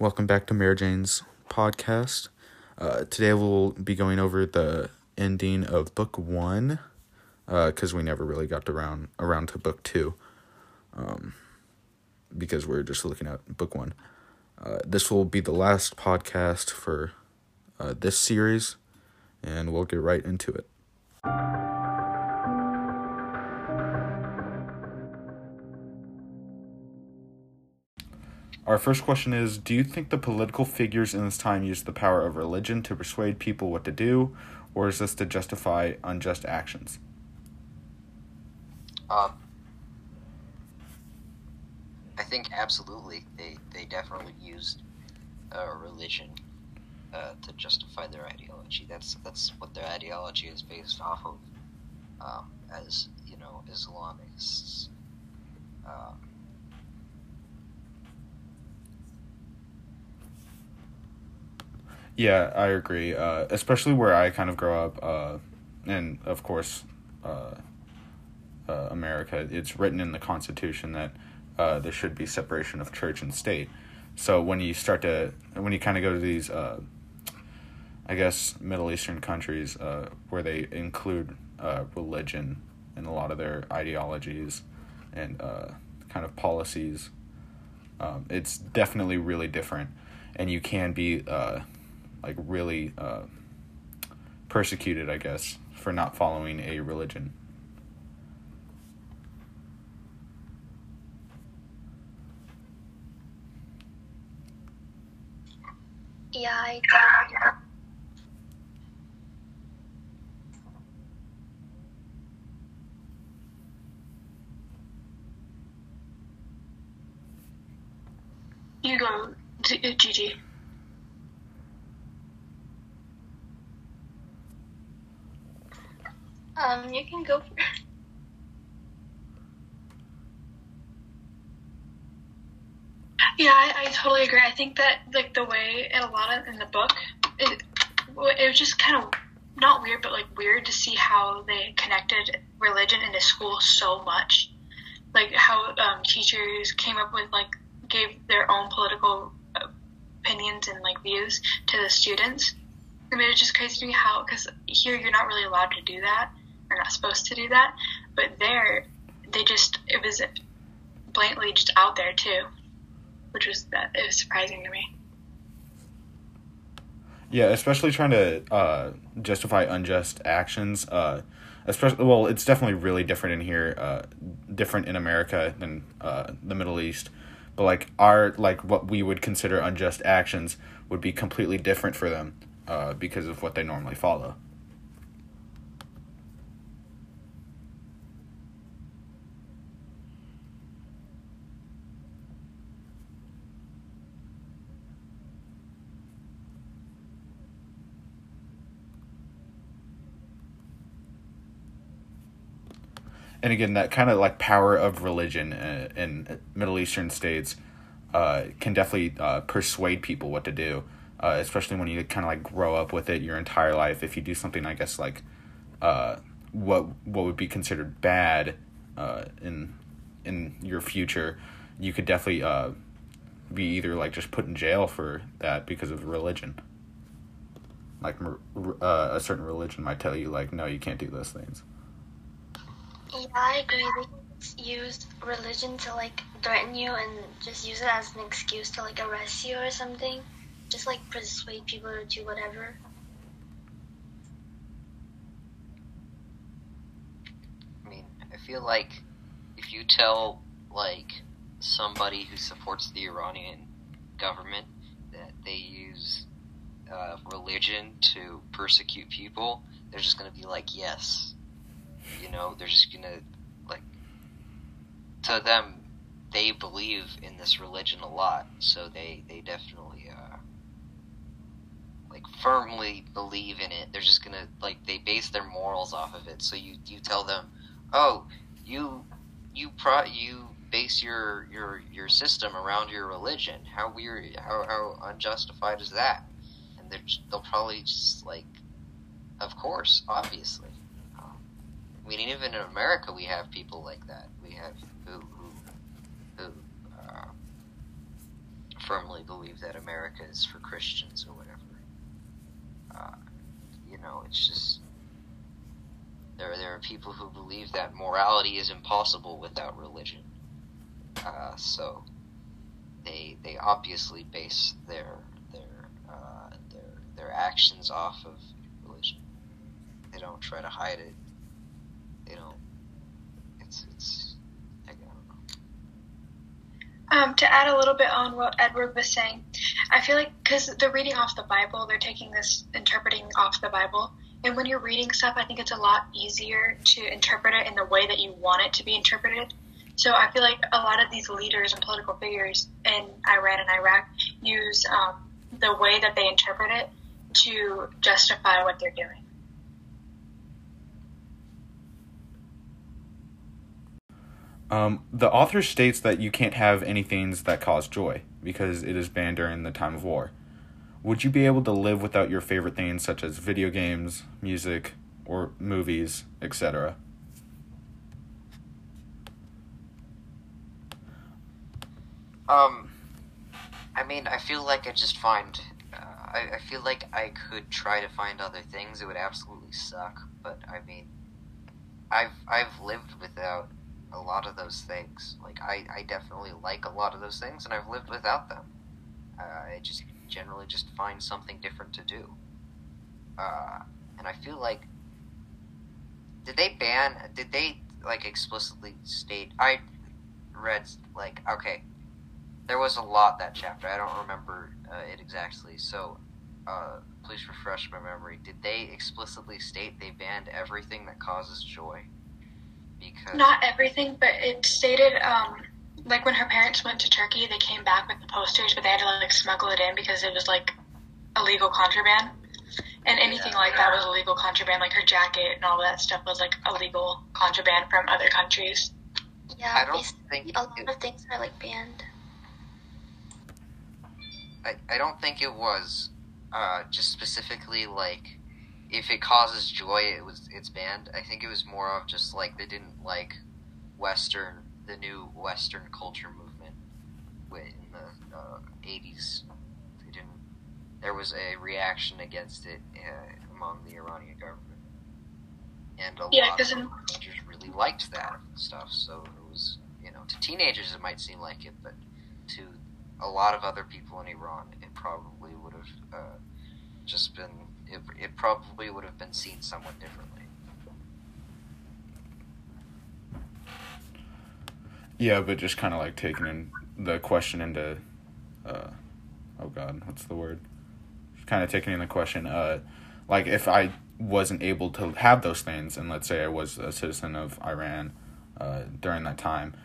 Welcome back to Marjane's podcast. Uh, today we'll be going over the ending of book one, because uh, we never really got around around to book two, um, because we're just looking at book one. Uh, this will be the last podcast for uh, this series, and we'll get right into it. Our first question is Do you think the political figures in this time used the power of religion to persuade people what to do, or is this to justify unjust actions? Um, I think absolutely. They, they definitely used uh, religion uh, to justify their ideology. That's that's what their ideology is based off of, um, as you know, Islamists. Um, Yeah, I agree. Uh, especially where I kind of grow up, uh, and of course, uh, uh America. It's written in the Constitution that uh, there should be separation of church and state. So when you start to, when you kind of go to these, uh, I guess, Middle Eastern countries where they include religion in a lot of their ideologies and kind of policies, um, it's definitely really different, and you can be like really uh, persecuted, I guess, for not following a religion. Yeah, I You go, Gigi. Um, you can go for. Yeah, I, I totally agree. I think that like the way a lot of in the book, it it was just kind of not weird, but like weird to see how they connected religion into school so much. Like how um, teachers came up with like gave their own political opinions and like views to the students. I mean, it's just crazy to me how because here you're not really allowed to do that are not supposed to do that. But there, they just it was blatantly just out there too, which was that it was surprising to me. Yeah, especially trying to uh, justify unjust actions. Uh, especially, well, it's definitely really different in here, uh, different in America than uh, the Middle East. But like our like what we would consider unjust actions would be completely different for them uh, because of what they normally follow. And again that kind of like power of religion in, in middle eastern states uh, can definitely uh, persuade people what to do uh, especially when you kind of like grow up with it your entire life. If you do something i guess like uh, what what would be considered bad uh, in in your future you could definitely uh, be either like just put in jail for that because of religion. Like a certain religion might tell you like no you can't do those things yeah, I agree. They use religion to like threaten you and just use it as an excuse to like arrest you or something. Just like persuade people to do whatever. I mean, I feel like if you tell like somebody who supports the Iranian government that they use uh, religion to persecute people, they're just gonna be like, yes, you know, they're just gonna like to them they believe in this religion a lot, so they they definitely uh, like firmly believe in it. They're just gonna like they base their morals off of it. So you you tell them, oh, you you pro you base your your your system around your religion. How weird, how how unjustified is that? And they're they'll probably just like, of course, obviously. I mean, even in America, we have people like that. We have who who, who uh, firmly believe that America is for Christians or whatever. Uh, you know, it's just there. There are people who believe that morality is impossible without religion. Uh, so they they obviously base their their uh, their their actions off of religion. They don't try to hide it. It's it's. Um, to add a little bit on what Edward was saying, I feel like because they're reading off the Bible, they're taking this interpreting off the Bible. And when you're reading stuff, I think it's a lot easier to interpret it in the way that you want it to be interpreted. So I feel like a lot of these leaders and political figures in Iran and Iraq use um, the way that they interpret it to justify what they're doing. Um, the author states that you can't have any things that cause joy because it is banned during the time of war. Would you be able to live without your favorite things such as video games, music, or movies, etc.? Um, I mean, I feel like I just find. Uh, I, I feel like I could try to find other things. It would absolutely suck, but I mean, I've I've lived without a lot of those things. Like I, I definitely like a lot of those things, and I've lived without them. Uh, I just generally just find something different to do. Uh, and I feel like did they ban? Did they like explicitly state? I read like okay, there was a lot that chapter. I don't remember uh, it exactly. So, uh, please refresh my memory. Did they explicitly state they banned everything that causes joy? Because not everything, but it stated um, like when her parents went to Turkey, they came back with the posters, but they had to like smuggle it in because it was like illegal contraband. And anything yeah, like that was illegal contraband, like her jacket and all that stuff was like illegal contraband from other countries. Yeah, I don't think a lot it, of things are like banned. I, I don't think it was uh, just specifically like if it causes joy it was it's banned. I think it was more of just like they didn't like Western the new Western culture movement in the uh, 80s. They didn't. There was a reaction against it uh, among the Iranian government, and a yeah, lot of teenagers really liked that stuff. So it was, you know, to teenagers it might seem like it, but to a lot of other people in Iran, it probably would have uh, just been. It, it probably would have been seen somewhat differently. Yeah, but just kind of like taking in the question into, uh, oh God, what's the word? Kind of taking in the question, uh, like if I wasn't able to have those things, and let's say I was a citizen of Iran, uh, during that time,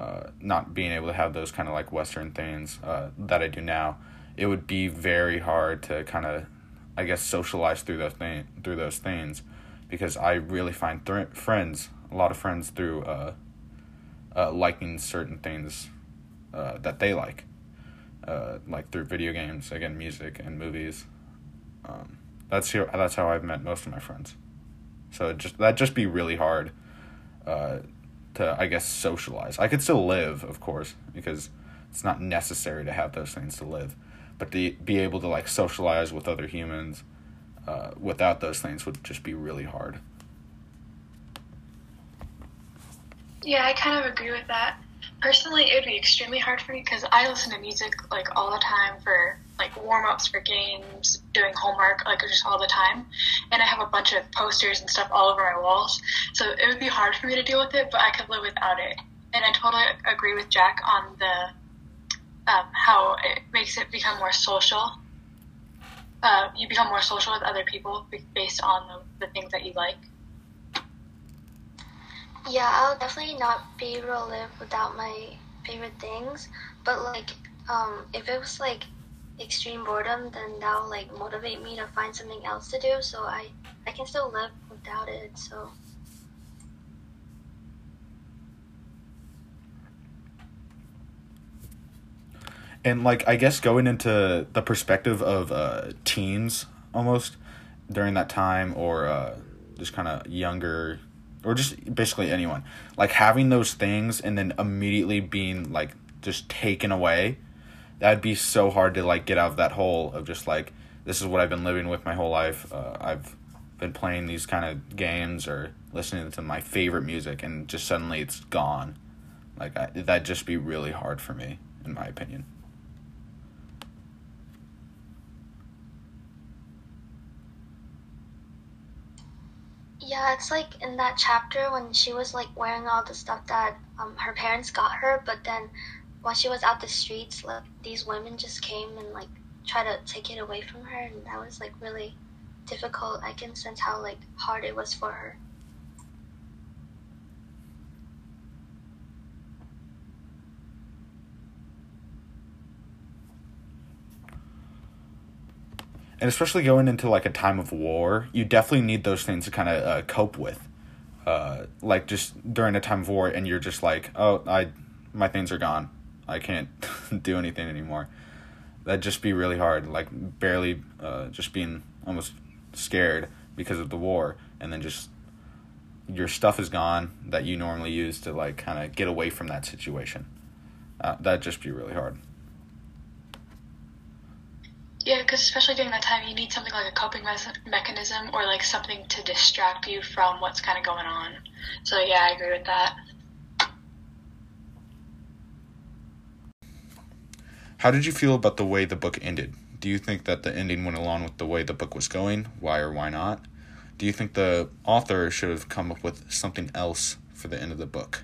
uh, not being able to have those kind of like Western things uh, that I do now, it would be very hard to kind of, I guess, socialize through those thing through those things, because I really find friends, a lot of friends through uh, uh, liking certain things uh, that they like, uh, like through video games, again, music and movies. Um, that's how, that's how I've met most of my friends. So just that just be really hard uh, to I guess socialize. I could still live, of course, because it's not necessary to have those things to live, but to be able to like socialize with other humans uh, without those things would just be really hard. Yeah, I kind of agree with that. Personally, it would be extremely hard for me because I listen to music like all the time for like warm ups for games, doing homework, like just all the time. And I have a bunch of posters and stuff all over my walls. So it would be hard for me to deal with it, but I could live without it. And I totally agree with Jack on the um, how it makes it become more social. Uh, you become more social with other people based on the, the things that you like. Yeah, I'll definitely not be able to live without my favorite things. But like, um, if it was like extreme boredom, then that will like motivate me to find something else to do. So I, I can still live without it. So. And like, I guess going into the perspective of uh, teens, almost during that time, or uh, just kind of younger or just basically anyone like having those things and then immediately being like just taken away that'd be so hard to like get out of that hole of just like this is what I've been living with my whole life. Uh, I've been playing these kind of games or listening to my favorite music, and just suddenly it's gone. Like I, that'd just be really hard for me, in my opinion. Yeah, it's like in that chapter when she was like wearing all the stuff that um, her parents got her, but then when she was out the streets, like these women just came and like try to take it away from her, and that was like really difficult. I can sense how like hard it was for her. And especially going into like a time of war, you definitely need those things to kind of uh, cope with. Uh, like just during a time of war, and you're just like, oh, I, my things are gone. I can't do anything anymore. That'd just be really hard. Like barely, uh, just being almost scared because of the war, and then just your stuff is gone that you normally use to like kind of get away from that situation. Uh, that'd just be really hard. Yeah, because especially during that time, you need something like a coping me- mechanism or like something to distract you from what's kind of going on. So yeah, I agree with that. How did you feel about the way the book ended? Do you think that the ending went along with the way the book was going? Why or why not? Do you think the author should have come up with something else for the end of the book?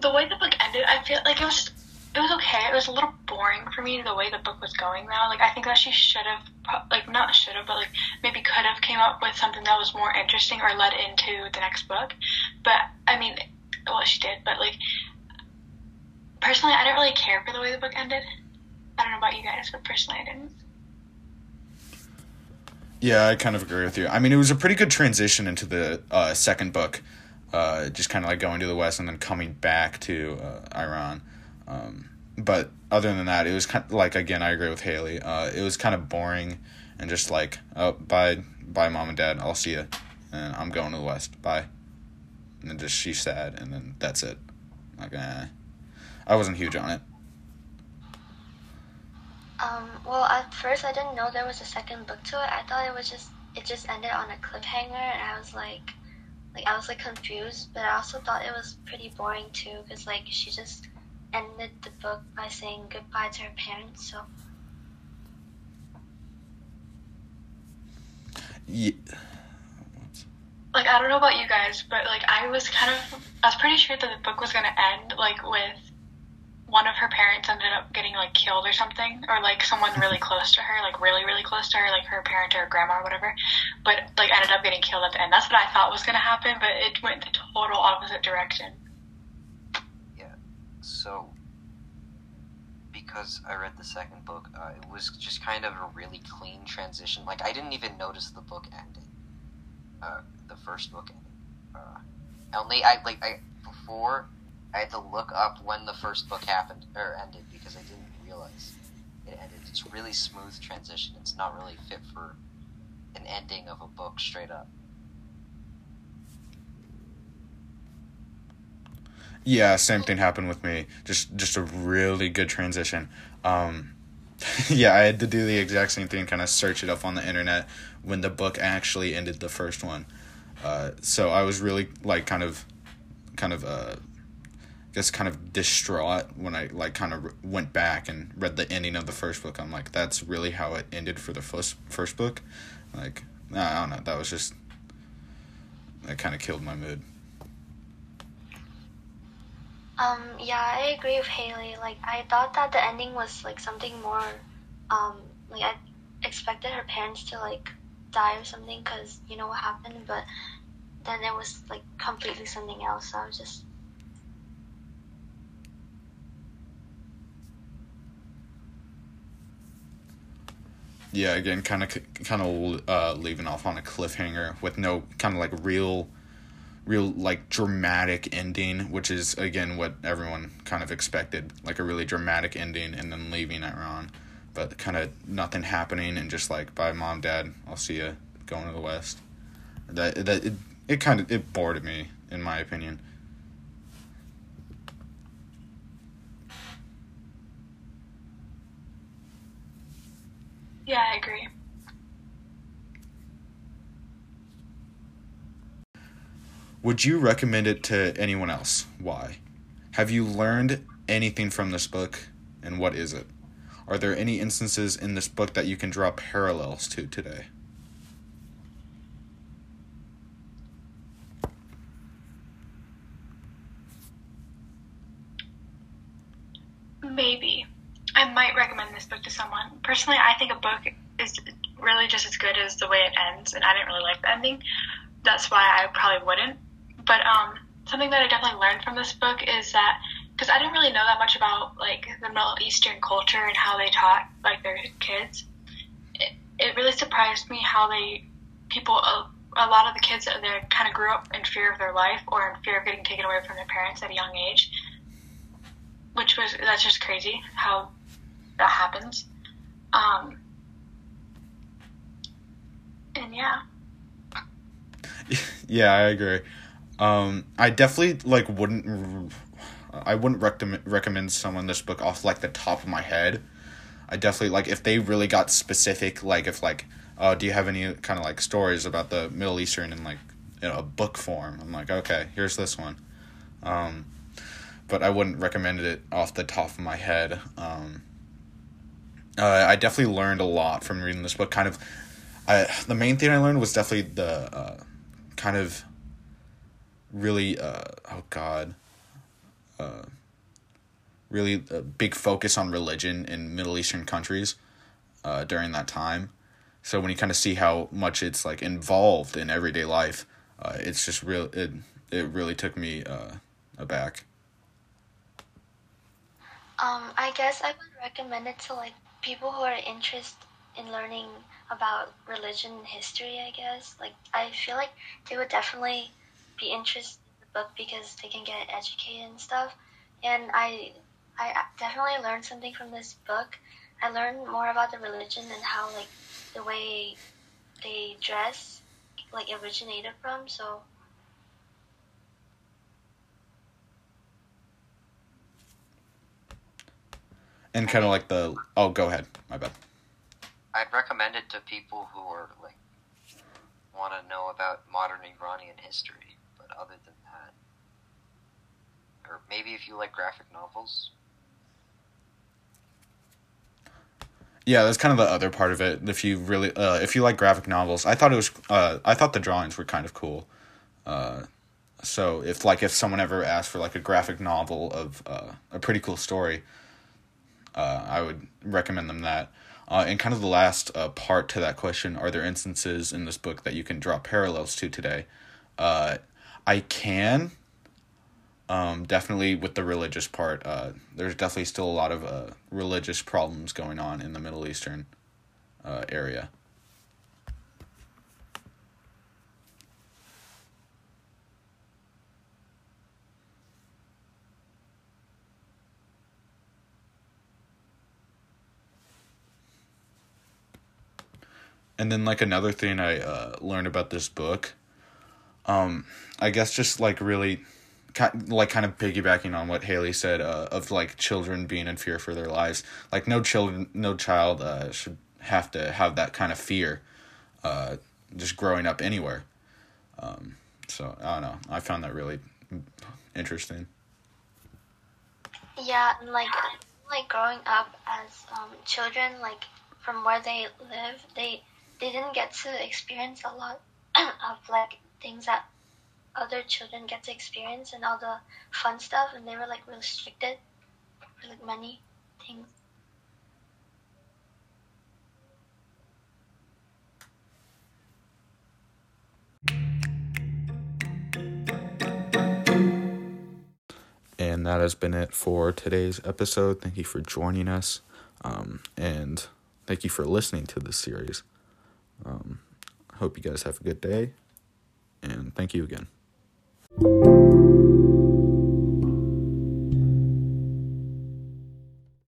The way the book ended, I feel like it was it was okay. It was a little boring for me the way the book was going though. Like I think that she should have like not should have, but like maybe could have came up with something that was more interesting or led into the next book. But I mean, well she did, but like personally, I didn't really care for the way the book ended. I don't know about you guys, but personally, I didn't. Yeah, I kind of agree with you. I mean, it was a pretty good transition into the uh, second book uh, just kind of like going to the west and then coming back to uh, Iran. Um, but other than that, it was kind of like again, I agree with Haley. Uh, it was kind of boring and just like, oh, bye, bye, mom and dad. I'll see you, and I'm going to the west. Bye. And then just she's sad, and then that's it. Like, eh. I wasn't huge on it. Um, well, at first I didn't know there was a second book to it. I thought it was just it just ended on a cliffhanger, and I was like, like I was like confused, but I also thought it was pretty boring too, because like she just ended the book by saying goodbye to her parents. So. Yeah. Like I don't know about you guys, but like I was kind of I was pretty sure that the book was gonna end like with one of her parents ended up getting like killed or something, or like someone really close to her, like really really close to her, like her parent or her grandma or whatever, but like ended up getting killed at the end. That's what I thought was gonna happen, but it went the total opposite direction. Yeah. So because I read the second book, uh, it was just kind of a really clean transition. Like I didn't even notice the book ending, Uh, the first book ended. Uh, only I like I before I had to look up when the first book happened or ended because I didn't realize it ended. It's really smooth transition. It's not really fit for an ending of a book straight up. Yeah, same thing happened with me. Just just a really good transition. Um, yeah, I had to do the exact same thing, kind of search it up on the internet when the book actually ended the first one. Uh, so I was really like kind of, kind of uh, guess kind of distraught when I like kind of went back and read the ending of the first book. I'm like, that's really how it ended for the first first book. Like, I don't know. That was just that kind of killed my mood. Um, yeah, I agree with Haley. Like, I thought that the ending was like something more. Um, like I expected her parents to like die or something because you know what happened, but then it was like completely something else. So I was just yeah, again, kind of kind of uh, leaving off on a cliffhanger with no kind of like real, real like dramatic ending, which is again what everyone kind of expected, like a really dramatic ending, and then leaving Iran, but kind of nothing happening and just like bye mom dad, I'll see you, going to the West. That that it, it kind of it bored me, in my opinion. Yeah, I agree. Would you recommend it to anyone else? Why? Have you learned anything from this book, and what is it? Are there any instances in this book that you can draw parallels to today? Maybe. I might recommend this book to someone. Personally, I think a book is really just as good as the way it ends, and I didn't really like the ending. That's why I probably wouldn't. But um, something that I definitely learned from this book is that because I didn't really know that much about like the Middle Eastern culture and how they taught like their kids. It, it really surprised me how they people a, a lot of the kids that there kind of grew up in fear of their life or in fear of getting taken away from their parents at a young age, which was that's just crazy how that happens. Um, and yeah. yeah, I agree. Um, I definitely like wouldn't. I wouldn't recommend recommend someone this book off like the top of my head. I definitely like if they really got specific, like if like, uh, do you have any kind of like stories about the Middle Eastern in like in a book form? I'm like, okay, here's this one. Um, but I wouldn't recommend it off the top of my head. Um, uh, I definitely learned a lot from reading this book. Kind of, I the main thing I learned was definitely the uh, kind of really uh, oh god uh, really a big focus on religion in middle eastern countries uh, during that time so when you kind of see how much it's like involved in everyday life uh, it's just real it it really took me uh, aback um i guess i would recommend it to like people who are interested in learning about religion and history i guess like i feel like they would definitely be interested in the book because they can get educated and stuff. And I, I definitely learned something from this book. I learned more about the religion and how like the way they dress like originated from. So. And kind of like the oh, go ahead, my bad. I'd recommend it to people who are like want to know about modern Iranian history but other than that. Or maybe if you like graphic novels. Yeah, that's kind of the other part of it. If you really, uh, if you like graphic novels, I thought it was, uh, I thought the drawings were kind of cool. Uh, so if like if someone ever asked for like a graphic novel of uh, a pretty cool story, uh, I would recommend them that. Uh, and kind of the last uh, part to that question: Are there instances in this book that you can draw parallels to today? Uh, I can. Um, definitely with the religious part, uh, there's definitely still a lot of uh, religious problems going on in the Middle Eastern uh, area. And then, like another thing I uh, learned about this book um, I guess just like really, like kind of piggybacking on what Haley said uh, of like children being in fear for their lives. Like no children, no child uh, should have to have that kind of fear, uh, just growing up anywhere. Um, so I don't know. I found that really interesting. Yeah, like like growing up as um, children, like from where they live, they didn't get to experience a lot of like things that other children get to experience and all the fun stuff and they were like restricted for like many things And that has been it for today's episode. Thank you for joining us. Um, and thank you for listening to this series. Um, hope you guys have a good day and thank you again.